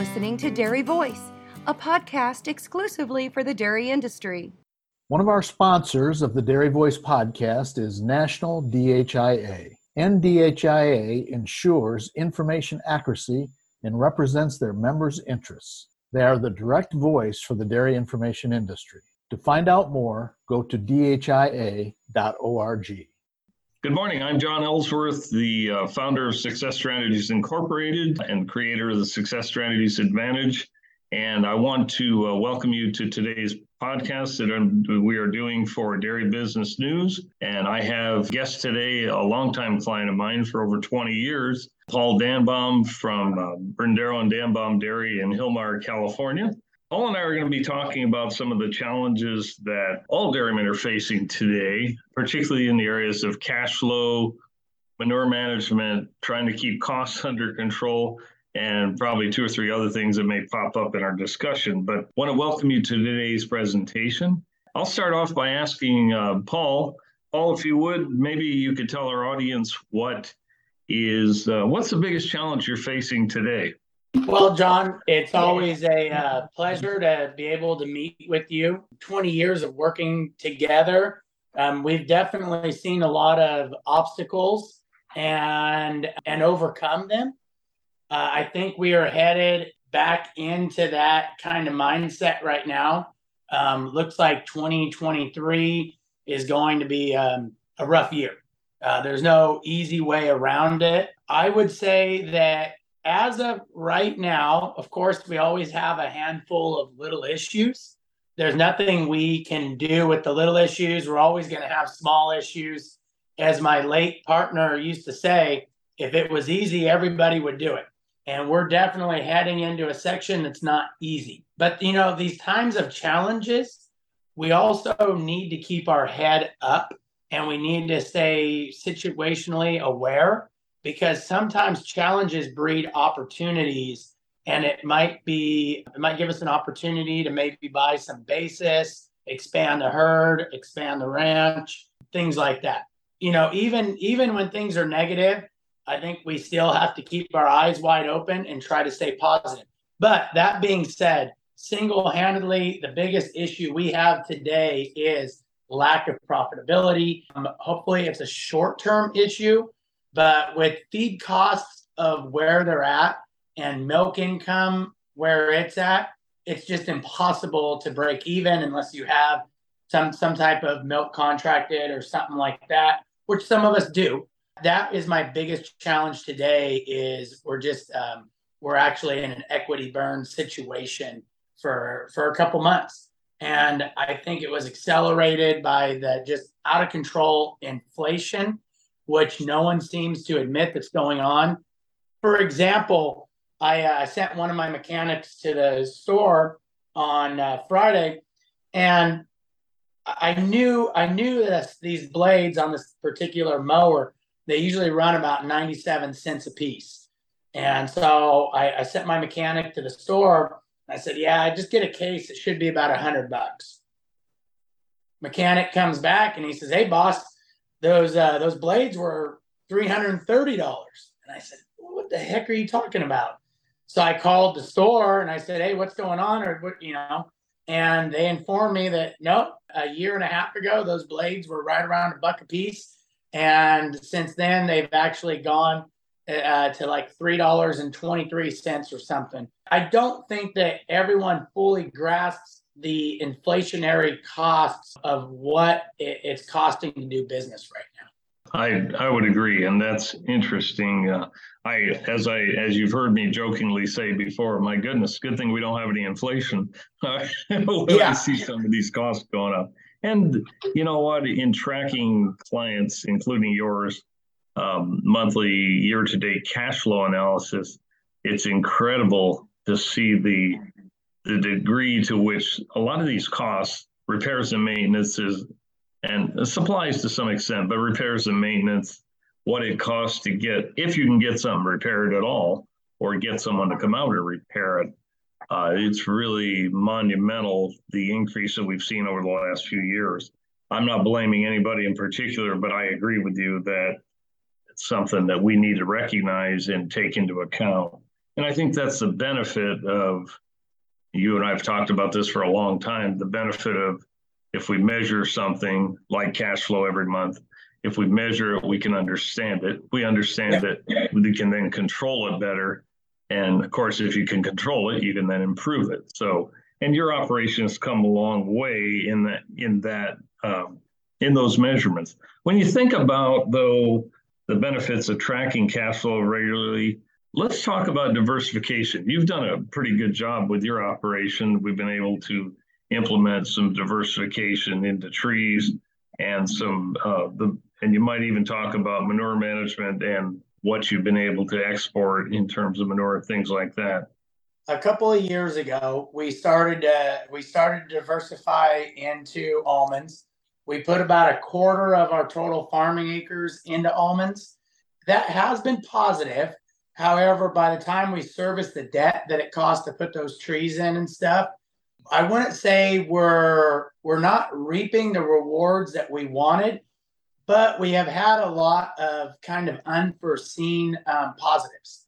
Listening to Dairy Voice, a podcast exclusively for the dairy industry. One of our sponsors of the Dairy Voice podcast is National DHIA. NDHIA ensures information accuracy and represents their members' interests. They are the direct voice for the dairy information industry. To find out more, go to dhia.org. Good morning. I'm John Ellsworth, the uh, founder of Success Strategies Incorporated and creator of the Success Strategies Advantage. And I want to uh, welcome you to today's podcast that I'm, we are doing for Dairy Business News. And I have guest today, a longtime client of mine for over 20 years, Paul Danbom from uh, Brindero and Danbom Dairy in Hilmar, California. Paul and I are going to be talking about some of the challenges that all dairymen are facing today, particularly in the areas of cash flow, manure management, trying to keep costs under control, and probably two or three other things that may pop up in our discussion. But want to welcome you to today's presentation. I'll start off by asking uh, Paul, Paul, if you would, maybe you could tell our audience what is uh, what's the biggest challenge you're facing today? Well, John, it's always a uh, pleasure to be able to meet with you. 20 years of working together. Um, we've definitely seen a lot of obstacles and and overcome them. Uh, I think we are headed back into that kind of mindset right now. Um, looks like 2023 is going to be um, a rough year. Uh, there's no easy way around it. I would say that as of right now, of course, we always have a handful of little issues. There's nothing we can do with the little issues. We're always going to have small issues. As my late partner used to say, if it was easy, everybody would do it. And we're definitely heading into a section that's not easy. But, you know, these times of challenges, we also need to keep our head up and we need to stay situationally aware because sometimes challenges breed opportunities and it might be it might give us an opportunity to maybe buy some basis expand the herd expand the ranch things like that. You know even even when things are negative i think we still have to keep our eyes wide open and try to stay positive. But that being said single-handedly the biggest issue we have today is lack of profitability. Um, hopefully it's a short-term issue but with feed costs of where they're at and milk income where it's at, it's just impossible to break even unless you have some some type of milk contracted or something like that, which some of us do. That is my biggest challenge today. Is we're just um, we're actually in an equity burn situation for for a couple months, and I think it was accelerated by the just out of control inflation which no one seems to admit that's going on. For example, I uh, sent one of my mechanics to the store on uh, Friday, and I knew I knew that these blades on this particular mower they usually run about 97 cents a piece. And so I, I sent my mechanic to the store. I said, "Yeah, I just get a case. It should be about a hundred bucks." Mechanic comes back and he says, "Hey, boss, those uh, those blades were three hundred and thirty dollars. And I said, "What the heck are you talking about?" So I called the store and I said, "Hey, what's going on?" Or what, you know, and they informed me that nope, a year and a half ago, those blades were right around a buck a piece, and since then they've actually gone uh, to like three dollars and twenty three cents or something. I don't think that everyone fully grasps the inflationary costs of what it's costing to do business right now. I I would agree, and that's interesting. Uh, I as I as you've heard me jokingly say before, my goodness, good thing we don't have any inflation. when yeah. I see some of these costs going up, and you know what? In tracking clients, including yours, um, monthly, year-to-date cash flow analysis, it's incredible to see the the degree to which a lot of these costs, repairs and maintenance is, and supplies to some extent, but repairs and maintenance, what it costs to get, if you can get something repaired at all, or get someone to come out and repair it. Uh, it's really monumental the increase that we've seen over the last few years. I'm not blaming anybody in particular, but I agree with you that it's something that we need to recognize and take into account. And I think that's the benefit of you and I have talked about this for a long time. The benefit of if we measure something like cash flow every month, if we measure it, we can understand it. We understand yeah. it, we can then control it better. And of course, if you can control it, you can then improve it. So, and your operations come a long way in that in that um, in those measurements. When you think about though the benefits of tracking cash flow regularly, let's talk about diversification. You've done a pretty good job with your operation. We've been able to implement some diversification into trees and some uh, the and you might even talk about manure management and what you've been able to export in terms of manure things like that a couple of years ago we started to, we started to diversify into almonds we put about a quarter of our total farming acres into almonds that has been positive however by the time we service the debt that it costs to put those trees in and stuff I wouldn't say we're we're not reaping the rewards that we wanted, but we have had a lot of kind of unforeseen um, positives.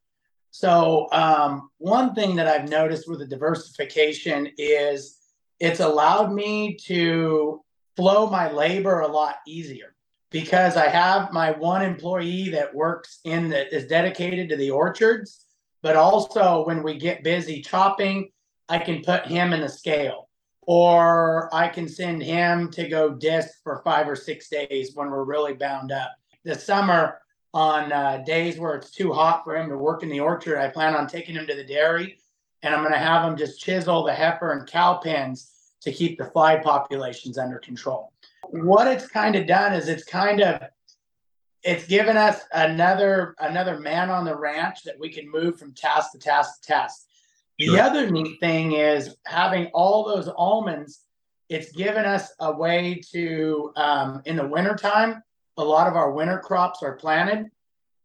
So um, one thing that I've noticed with the diversification is it's allowed me to flow my labor a lot easier because I have my one employee that works in that is dedicated to the orchards, but also when we get busy chopping I can put him in the scale, or I can send him to go disc for five or six days when we're really bound up. The summer, on uh, days where it's too hot for him to work in the orchard, I plan on taking him to the dairy and I'm going to have him just chisel the heifer and cow pens to keep the fly populations under control. What it's kind of done is it's kind of it's given us another another man on the ranch that we can move from task to task to task. The other neat thing is having all those almonds, it's given us a way to, um, in the wintertime, a lot of our winter crops are planted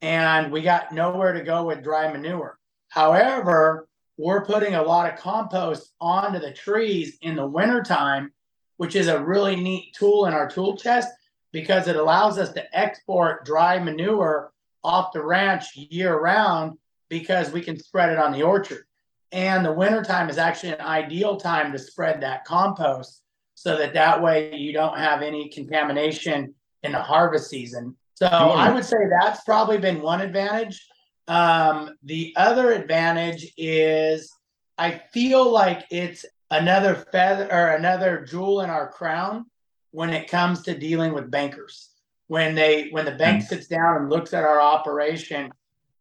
and we got nowhere to go with dry manure. However, we're putting a lot of compost onto the trees in the wintertime, which is a really neat tool in our tool chest because it allows us to export dry manure off the ranch year round because we can spread it on the orchard. And the wintertime is actually an ideal time to spread that compost so that that way you don't have any contamination in the harvest season. So I would say that's probably been one advantage. Um, the other advantage is I feel like it's another feather or another jewel in our crown when it comes to dealing with bankers. When they when the bank mm. sits down and looks at our operation,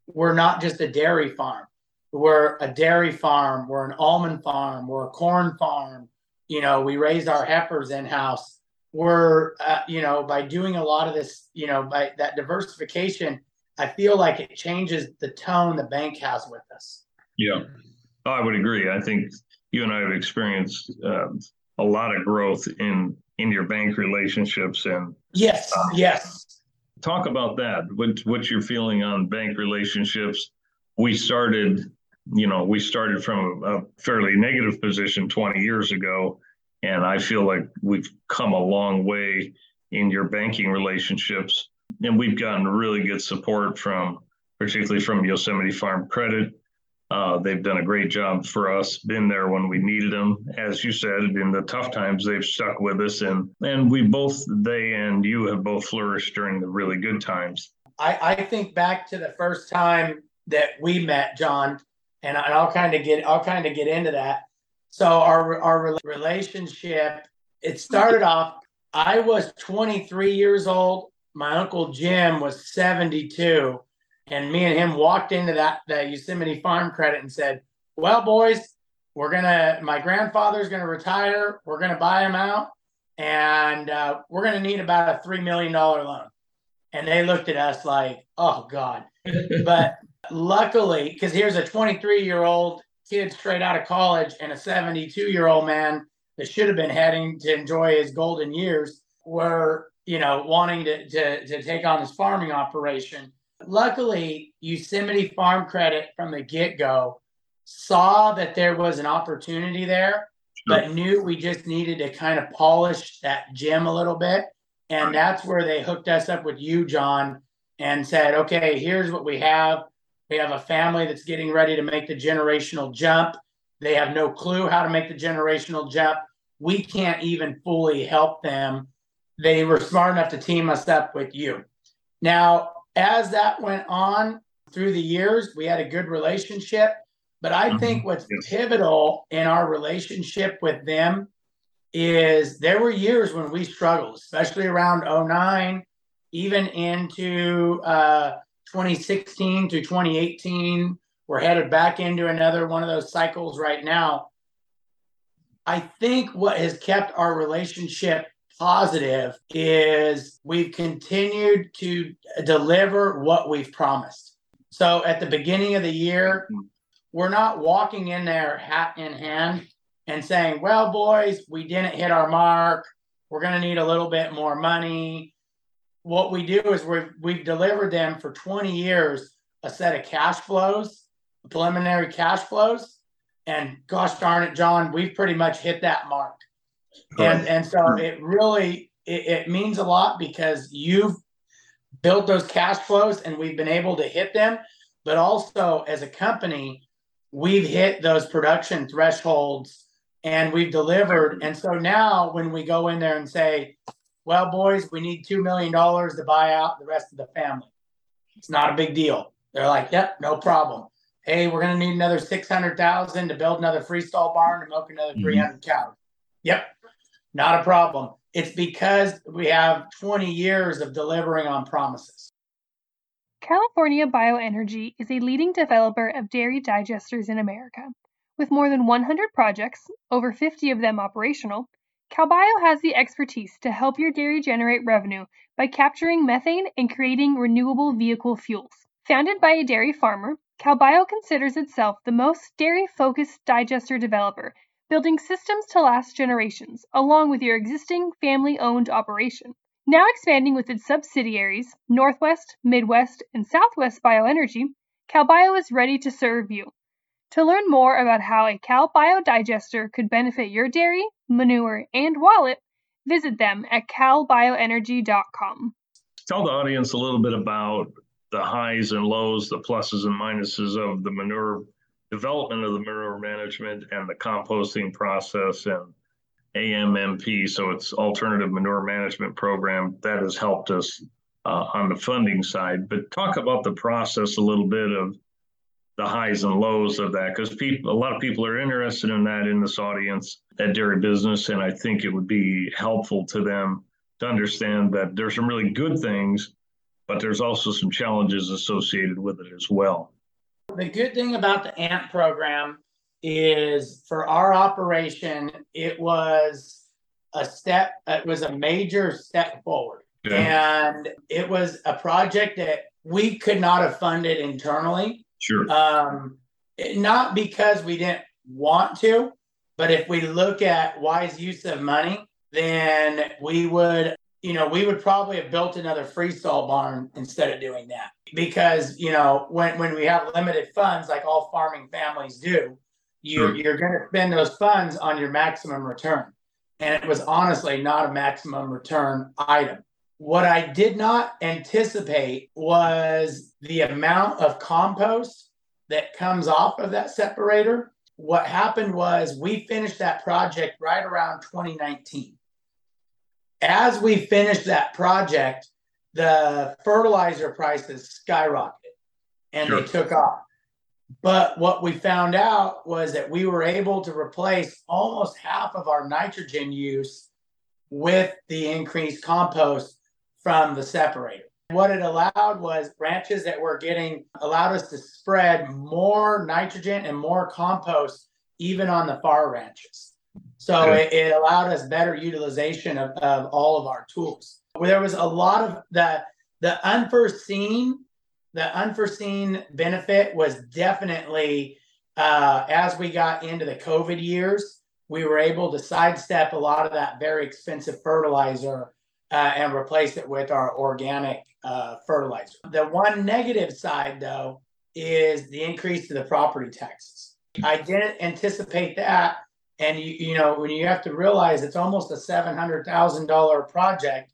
we're not just a dairy farm we're a dairy farm, we're an almond farm, we're a corn farm. You know, we raise our heifers in house. We're, uh, you know, by doing a lot of this, you know, by that diversification, I feel like it changes the tone the bank has with us. Yeah, I would agree. I think you and I have experienced uh, a lot of growth in in your bank relationships and yes, uh, yes. Talk about that. What what you're feeling on bank relationships? We started you know, we started from a, a fairly negative position 20 years ago. And I feel like we've come a long way in your banking relationships. And we've gotten really good support from, particularly from Yosemite Farm Credit. Uh, they've done a great job for us, been there when we needed them. As you said, in the tough times, they've stuck with us. And, and we both, they and you have both flourished during the really good times. I, I think back to the first time that we met, John, and, I, will kind of get I'll kind of get into that. So our our relationship it started off. I was 23 years old. My uncle Jim was 72, and me and him walked into that the Yosemite Farm Credit and said, "Well, boys, we're gonna. My grandfather's gonna retire. We're gonna buy him out, and uh, we're gonna need about a three million dollar loan." And they looked at us like, "Oh God!" but Luckily, because here's a 23 year old kid straight out of college and a 72 year old man that should have been heading to enjoy his golden years were, you know, wanting to, to, to take on his farming operation. Luckily, Yosemite Farm Credit from the get go saw that there was an opportunity there, but knew we just needed to kind of polish that gym a little bit. And that's where they hooked us up with you, John, and said, okay, here's what we have We have a family that's getting ready to make the generational jump. They have no clue how to make the generational jump. We can't even fully help them. They were smart enough to team us up with you. Now, as that went on through the years, we had a good relationship. But I mm-hmm. think what's yes. pivotal in our relationship with them is there were years when we struggled, especially around 09, even into uh, 2016 to 2018. We're headed back into another one of those cycles right now. I think what has kept our relationship positive is we've continued to deliver what we've promised. So at the beginning of the year, we're not walking in there hat in hand and saying, well, boys, we didn't hit our mark. We're going to need a little bit more money. What we do is we've, we've delivered them for 20 years a set of cash flows, preliminary cash flows. And gosh darn it, John, we've pretty much hit that mark. And, and so it really it, it means a lot because you've built those cash flows and we've been able to hit them. But also as a company, we've hit those production thresholds and we've delivered. And so now when we go in there and say, well, boys, we need $2 million to buy out the rest of the family, it's not a big deal. They're like, yep, no problem. Hey, we're going to need another 600,000 to build another freestall barn to milk another mm-hmm. 300 cows. Yep, not a problem. It's because we have 20 years of delivering on promises. California Bioenergy is a leading developer of dairy digesters in America. With more than 100 projects, over 50 of them operational, CalBio has the expertise to help your dairy generate revenue by capturing methane and creating renewable vehicle fuels. Founded by a dairy farmer, CalBio considers itself the most dairy focused digester developer, building systems to last generations, along with your existing family owned operation. Now expanding with its subsidiaries, Northwest, Midwest, and Southwest Bioenergy, CalBio is ready to serve you. To learn more about how a Cal Bio digester could benefit your dairy, manure, and wallet, visit them at calbioenergy.com. Tell the audience a little bit about the highs and lows, the pluses and minuses of the manure development of the manure management and the composting process and AMMP, so it's Alternative Manure Management Program, that has helped us uh, on the funding side. But talk about the process a little bit of the highs and lows of that because a lot of people are interested in that in this audience at dairy business and i think it would be helpful to them to understand that there's some really good things but there's also some challenges associated with it as well the good thing about the AMMP program is for our operation it was a step it was a major step forward yeah. and it was a project that we could not have funded internally Sure. Um, not because we didn't want to, but if we look at wise use of money, then we would, you know, we would probably have built another freestall barn instead of doing that. Because, you know, when, when we have limited funds, like all farming families do, you, you're going to spend those funds on your maximum return. And it was honestly not a maximum return item. What I did not anticipate was the amount of compost that comes off of that separator. What happened was we finished that project right around 2019. As we finished that project, the fertilizer prices skyrocketed and sure. they took off. But what we found out was that we were able to replace almost half of our nitrogen use with the increased compost from the separator. What it allowed was branches that were getting allowed us to spread more nitrogen and more compost even on the far ranches. So it, it, allowed us better utilization of, of all of our tools. There was a lot of the the unforeseen the unforeseen benefit was definitely uh, as we got into the COVID years, we were able to sidestep a lot of that very expensive fertilizer uh, and replace it with our organic uh, fertilizer. The one negative side, though, is the increase to the property taxes. I didn't anticipate that. And you, you know, when you have to realize it's almost a seven hundred thousand dollar project,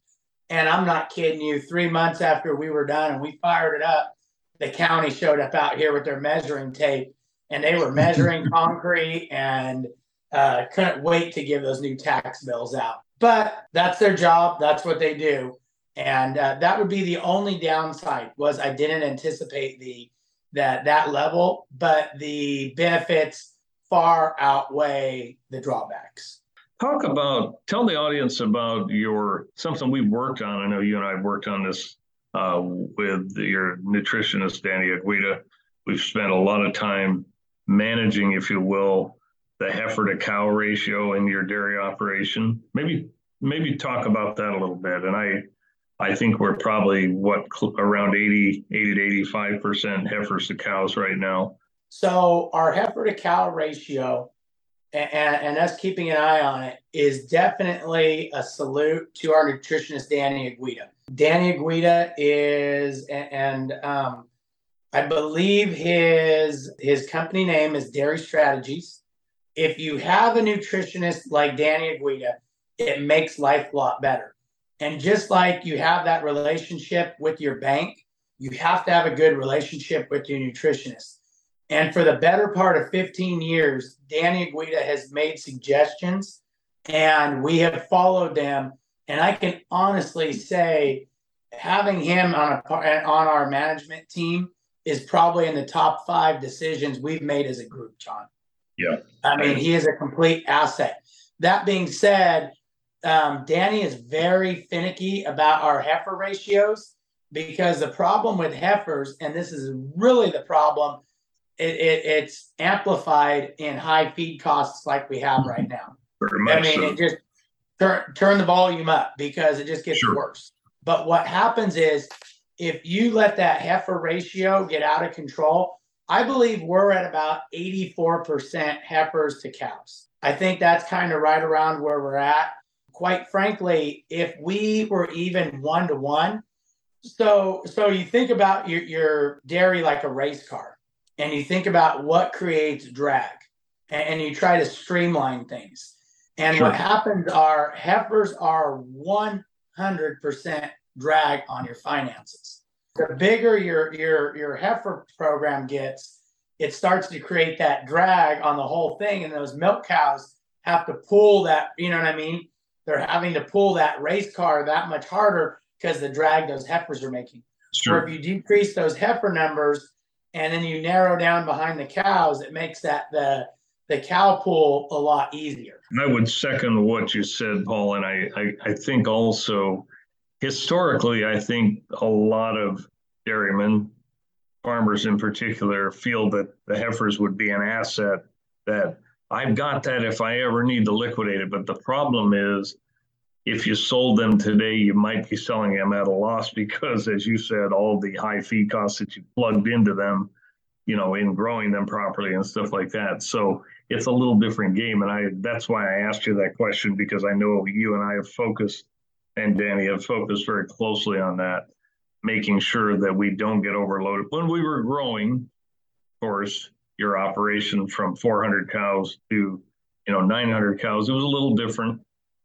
and I'm not kidding you. Three months after we were done and we fired it up, the county showed up out here with their measuring tape and they were measuring concrete and uh, couldn't wait to give those new tax bills out. But that's their job. That's what they do. And uh, that would be the only downside was I didn't anticipate the that that level, but the benefits far outweigh the drawbacks. Talk about tell the audience about your something we've worked on. I know you and I have worked on this uh, with your nutritionist Danny Aguida. We've spent a lot of time managing, if you will, the heifer to cow ratio in your dairy operation. Maybe maybe talk about that a little bit. And I I think we're probably what around 80 80 to 85 percent heifers to cows right now. So our heifer to cow ratio and, and, us keeping an eye on it is definitely a salute to our nutritionist Danny Aguida. Danny Aguida is, and um, I believe his his company name is Dairy Strategies. If you have a nutritionist like Danny Aguida, it makes life a lot better. And just like you have that relationship with your bank, you have to have a good relationship with your nutritionist. And for the better part of 15 years, Danny Aguida has made suggestions and we have followed them and I can honestly say having him on a on our management team is probably in the top five decisions we've made as a group, John. Yeah. I mean, he is a complete asset. That being said, um, Danny is very finicky about our heifer ratios because the problem with heifers, and this is really the problem, it, it, it's amplified in high feed costs like we have right now. I mean, so. it just turn turn the volume up because it just gets sure. worse. But what happens is if you let that heifer ratio get out of control, I believe we're at about 84% heifers to cows. I think that's kind of right around where we're at. Quite frankly, if we were even one to one, so so you think about your, your dairy like a race car, and you think about what creates drag, and, and you try to streamline things. And sure. what happens are heifers are 100% drag on your finances. The bigger your your your heifer program gets, it starts to create that drag on the whole thing, and those milk cows have to pull that. You know what I mean? They're having to pull that race car that much harder because the drag those heifers are making. Sure. Or if you decrease those heifer numbers and then you narrow down behind the cows, it makes that the the cow pull a lot easier. I would second what you said, Paul, and I, I, I think also historically, I think a lot of dairymen, farmers in particular, feel that the heifers would be an asset that I've got that if I ever need to liquidate it. But the problem is, if you sold them today, you might be selling them at a loss because, as you said, all the high feed costs that you plugged into them, you know, in growing them properly and stuff like that. So it's a little different game. And I that's why I asked you that question because I know you and I have focused and Danny have focused very closely on that, making sure that we don't get overloaded. When we were growing, of course, your operation from 400 cows to you know 900 cows, it was a little different,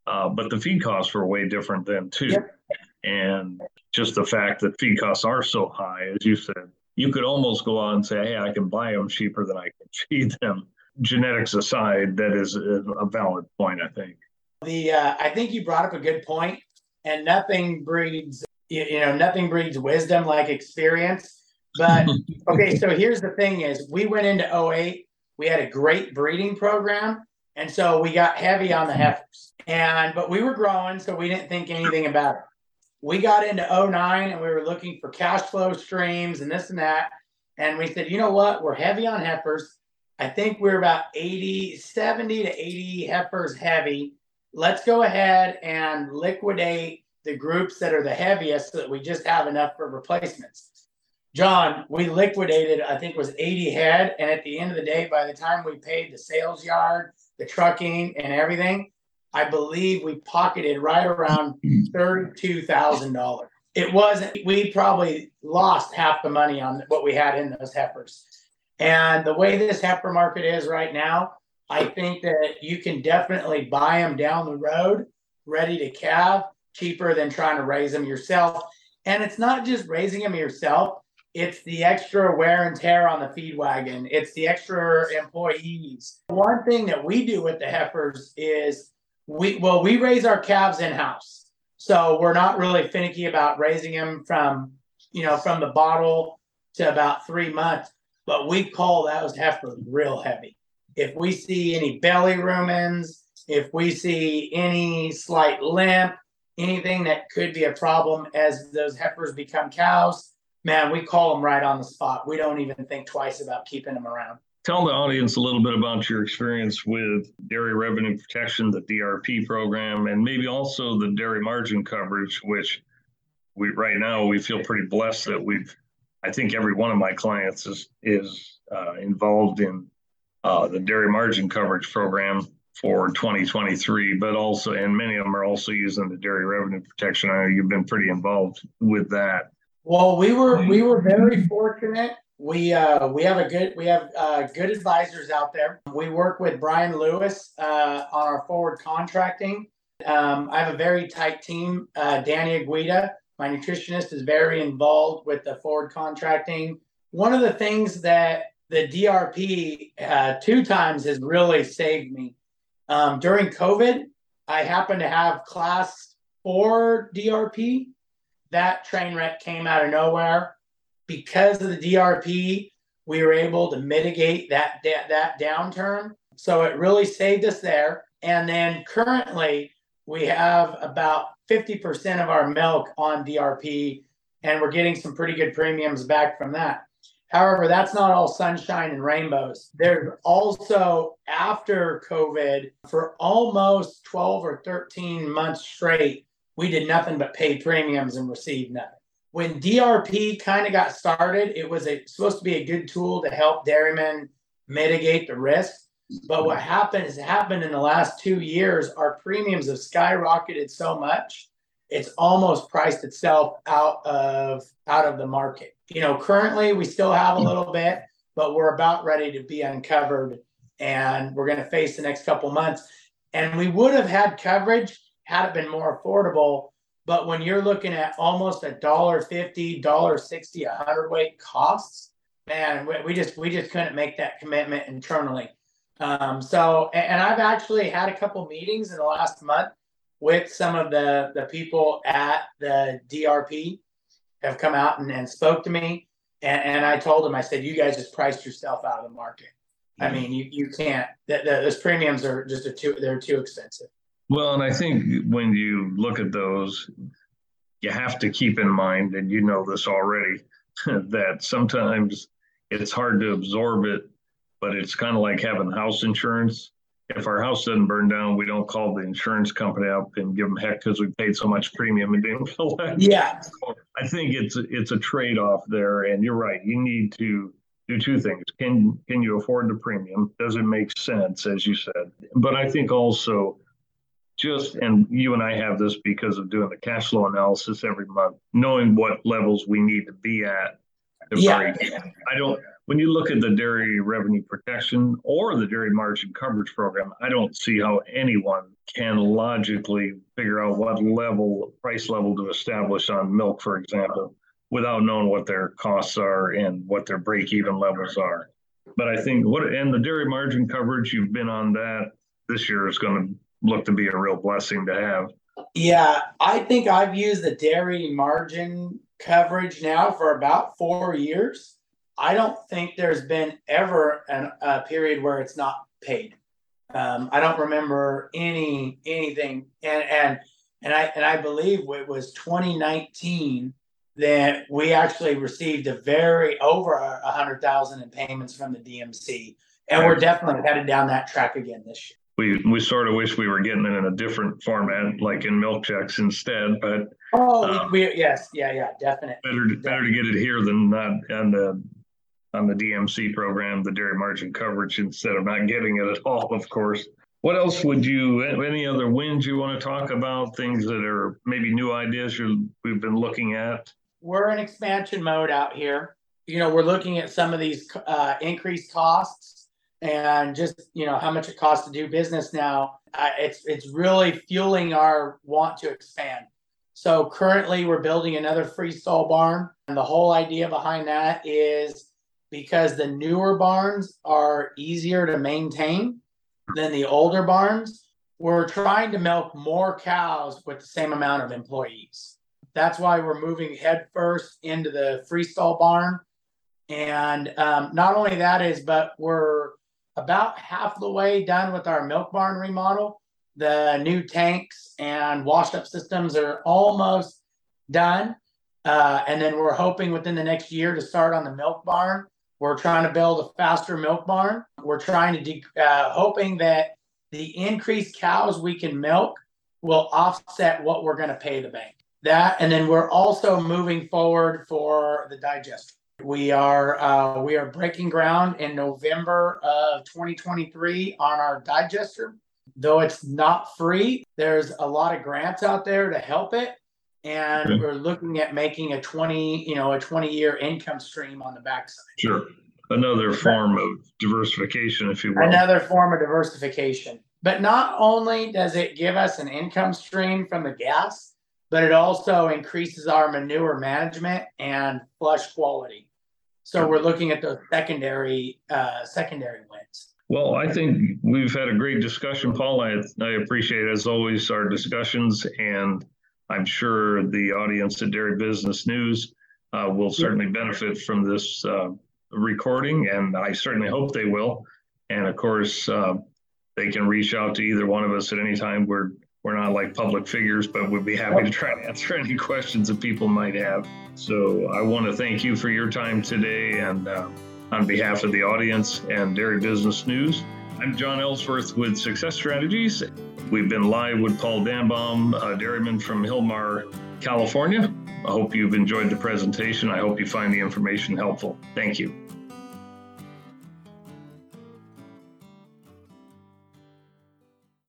uh, but the feed costs were way different then too. Yep. And just the fact that feed costs are so high, as you said, you could almost go out and say, "Hey, I can buy them cheaper than I can feed them." Genetics aside, that is a valid point, I think. The uh, I think you brought up a good point and nothing breeds you know nothing breeds wisdom like experience but okay so here's the thing is we went into 08 we had a great breeding program and so we got heavy on the heifers. And but we were growing so we didn't think anything about it. We got into 09 and we were looking for cash flow streams and this and that. And we said you know what? We're heavy on heifers. I think we're about 80 70 to 80 heifers heavy. Let's go ahead and liquidate the groups that are the heaviest so that we just have enough for replacements. John, we liquidated, I think was 80 head. And at the end of the day, by the time we paid the sales yard, the trucking, and everything, I believe we pocketed right around $32,000. It wasn't, we probably lost half the money on what we had in those heifers. And the way this heifer market is right now, I think that you can definitely buy them down the road, ready to calve, cheaper than trying to raise them yourself. And it's not just raising them yourself, It's the extra wear and tear on the feed wagon. It's the extra employees. One thing that we do with the heifers is we well we raise our calves in house, so we're not really finicky about raising them from you know from the bottle to about three months. But we call those heifers real heavy. If we see any belly rumens, if we see any slight limp, anything that could be a problem as those heifers become cows, man, we call them right on the spot. We don't even think twice about keeping them around. Tell the audience a little bit about your experience with dairy revenue protection, the DRP program, and maybe also the dairy margin coverage, which we right now we feel pretty blessed that we've. I think every one of my clients is is uh, involved in uh, the dairy margin coverage program for 2023, but also, and many of them are also using the dairy revenue protection. I know you've been pretty involved with that. Well, we were we were very fortunate. We uh, we have a good we have uh, good advisors out there. We work with Brian Lewis uh, on our forward contracting. Um, I have a very tight team. Uh, Danny Aguida, my nutritionist, is very involved with the forward contracting. One of the things that the DRP uh, two times has really saved me um, during COVID, I happened to have class four DRP. That train wreck came out of nowhere. Because of the DRP, we were able to mitigate that, that, that downturn. So it really saved us there. And then currently, we have about 50% of our milk on DRP, and we're getting some pretty good premiums back from that. However, that's not all sunshine and rainbows. There's also after COVID, for almost 12 or 13 months straight, we did nothing but pay premiums and received nothing. When DRP kind of got started, it was a, supposed to be a good tool to help dairymen mitigate the risk. But what happened has happened in the last two years, our premiums have skyrocketed so much, it's almost priced itself out of out of the market you know, currently we still have a little bit, but we're about ready to be uncovered and we're going to face the next couple months. And we would have had coverage had it been more affordable. But when you're looking at almost a dollar fifty, dollar sixty, a hundredweight costs, man, we, we, just we just couldn't make that commitment internally. Um, so, and, and I've actually had a couple meetings in the last month with some of the the people at the DRP have come out and, and spoke to me. And, and I told them, I said, you guys just priced yourself out of the market. I mm-hmm. mean, you, you can't, the, the, those premiums are just a too, they're too expensive. Well, and I think when you look at those, you have to keep in mind, and you know this already, that sometimes it's hard to absorb it, but it's kind of like having house insurance if our house doesn't burn down, we don't call the insurance company up and give them heck because we paid so much premium and didn't collect. Yeah, so I think it's it's a trade off there, and you're right. You need to do two things: can can you afford the premium? Does it make sense, as you said? But I think also just and you and I have this because of doing the cash flow analysis every month, knowing what levels we need to be at. yeah. I don't when you look at the dairy revenue protection or the dairy margin coverage program, I don't see how anyone can logically figure out what level, price level to establish on milk, for example, without knowing what their costs are and what their break even levels are. But I think what, and the dairy margin coverage, you've been on that this year is going to look to be a real blessing to have. Yeah, I think I've used the dairy margin coverage now for about four years I don't think there's been ever an, a period where it's not paid. Um, I don't remember any anything, and and and I and I believe it was 2019 that we actually received a very over a hundred thousand in payments from the DMC, and we're definitely headed down that track again this year. We we sort of wish we were getting it in a different format, like in milk checks instead, but oh, um, we, yes, yeah, yeah, definitely. Better better to get it here than not on the on the DMC program, the dairy margin coverage, instead of not getting it at all, of course. What else would you, any other wins you want to talk about, things that are maybe new ideas you, we've been looking at? We're in expansion mode out here. You know, we're looking at some of these uh, increased costs and just, you know, how much it costs to do business now. It's, it's really fueling our want to expand. So currently, we're building another free freestall barn. And the whole idea behind that is because the newer barns are easier to maintain than the older barns. We're trying to milk more cows with the same amount of employees. That's why we're moving headfirst into the freestall barn. And um, not only that is, but we're about half the way done with our milk barn remodel. The new tanks and washed up systems are almost done. Uh, and then we're hoping within the next year to start on the milk barn. We're trying to build a faster milk barn. We're trying to, de- uh, hoping that the increased cows we can milk will offset what we're going to pay the bank. That, and then we're also moving forward for the digester. We are uh, we are breaking ground in November of 2023 on our digester. Though it's not free, there's a lot of grants out there to help it, and okay. we're looking at making a 20 you know a 20 year income stream on the backside. Sure, another form of diversification, if you will. Another form of diversification. But not only does it give us an income stream from the gas, but it also increases our manure management and flush quality. So we're looking at the secondary uh, secondary wins. Well, I think we've had a great discussion, Paul. I, I appreciate, as always, our discussions, and I'm sure the audience at Dairy Business News uh, will certainly benefit from this uh, recording, and I certainly hope they will. And of course, uh, they can reach out to either one of us at any time. We're we're not like public figures, but we'd be happy to try to answer any questions that people might have. So I want to thank you for your time today and uh, on behalf of the audience and Dairy Business News. I'm John Ellsworth with Success Strategies. We've been live with Paul Danbom, a dairyman from Hilmar, California. I hope you've enjoyed the presentation. I hope you find the information helpful. Thank you.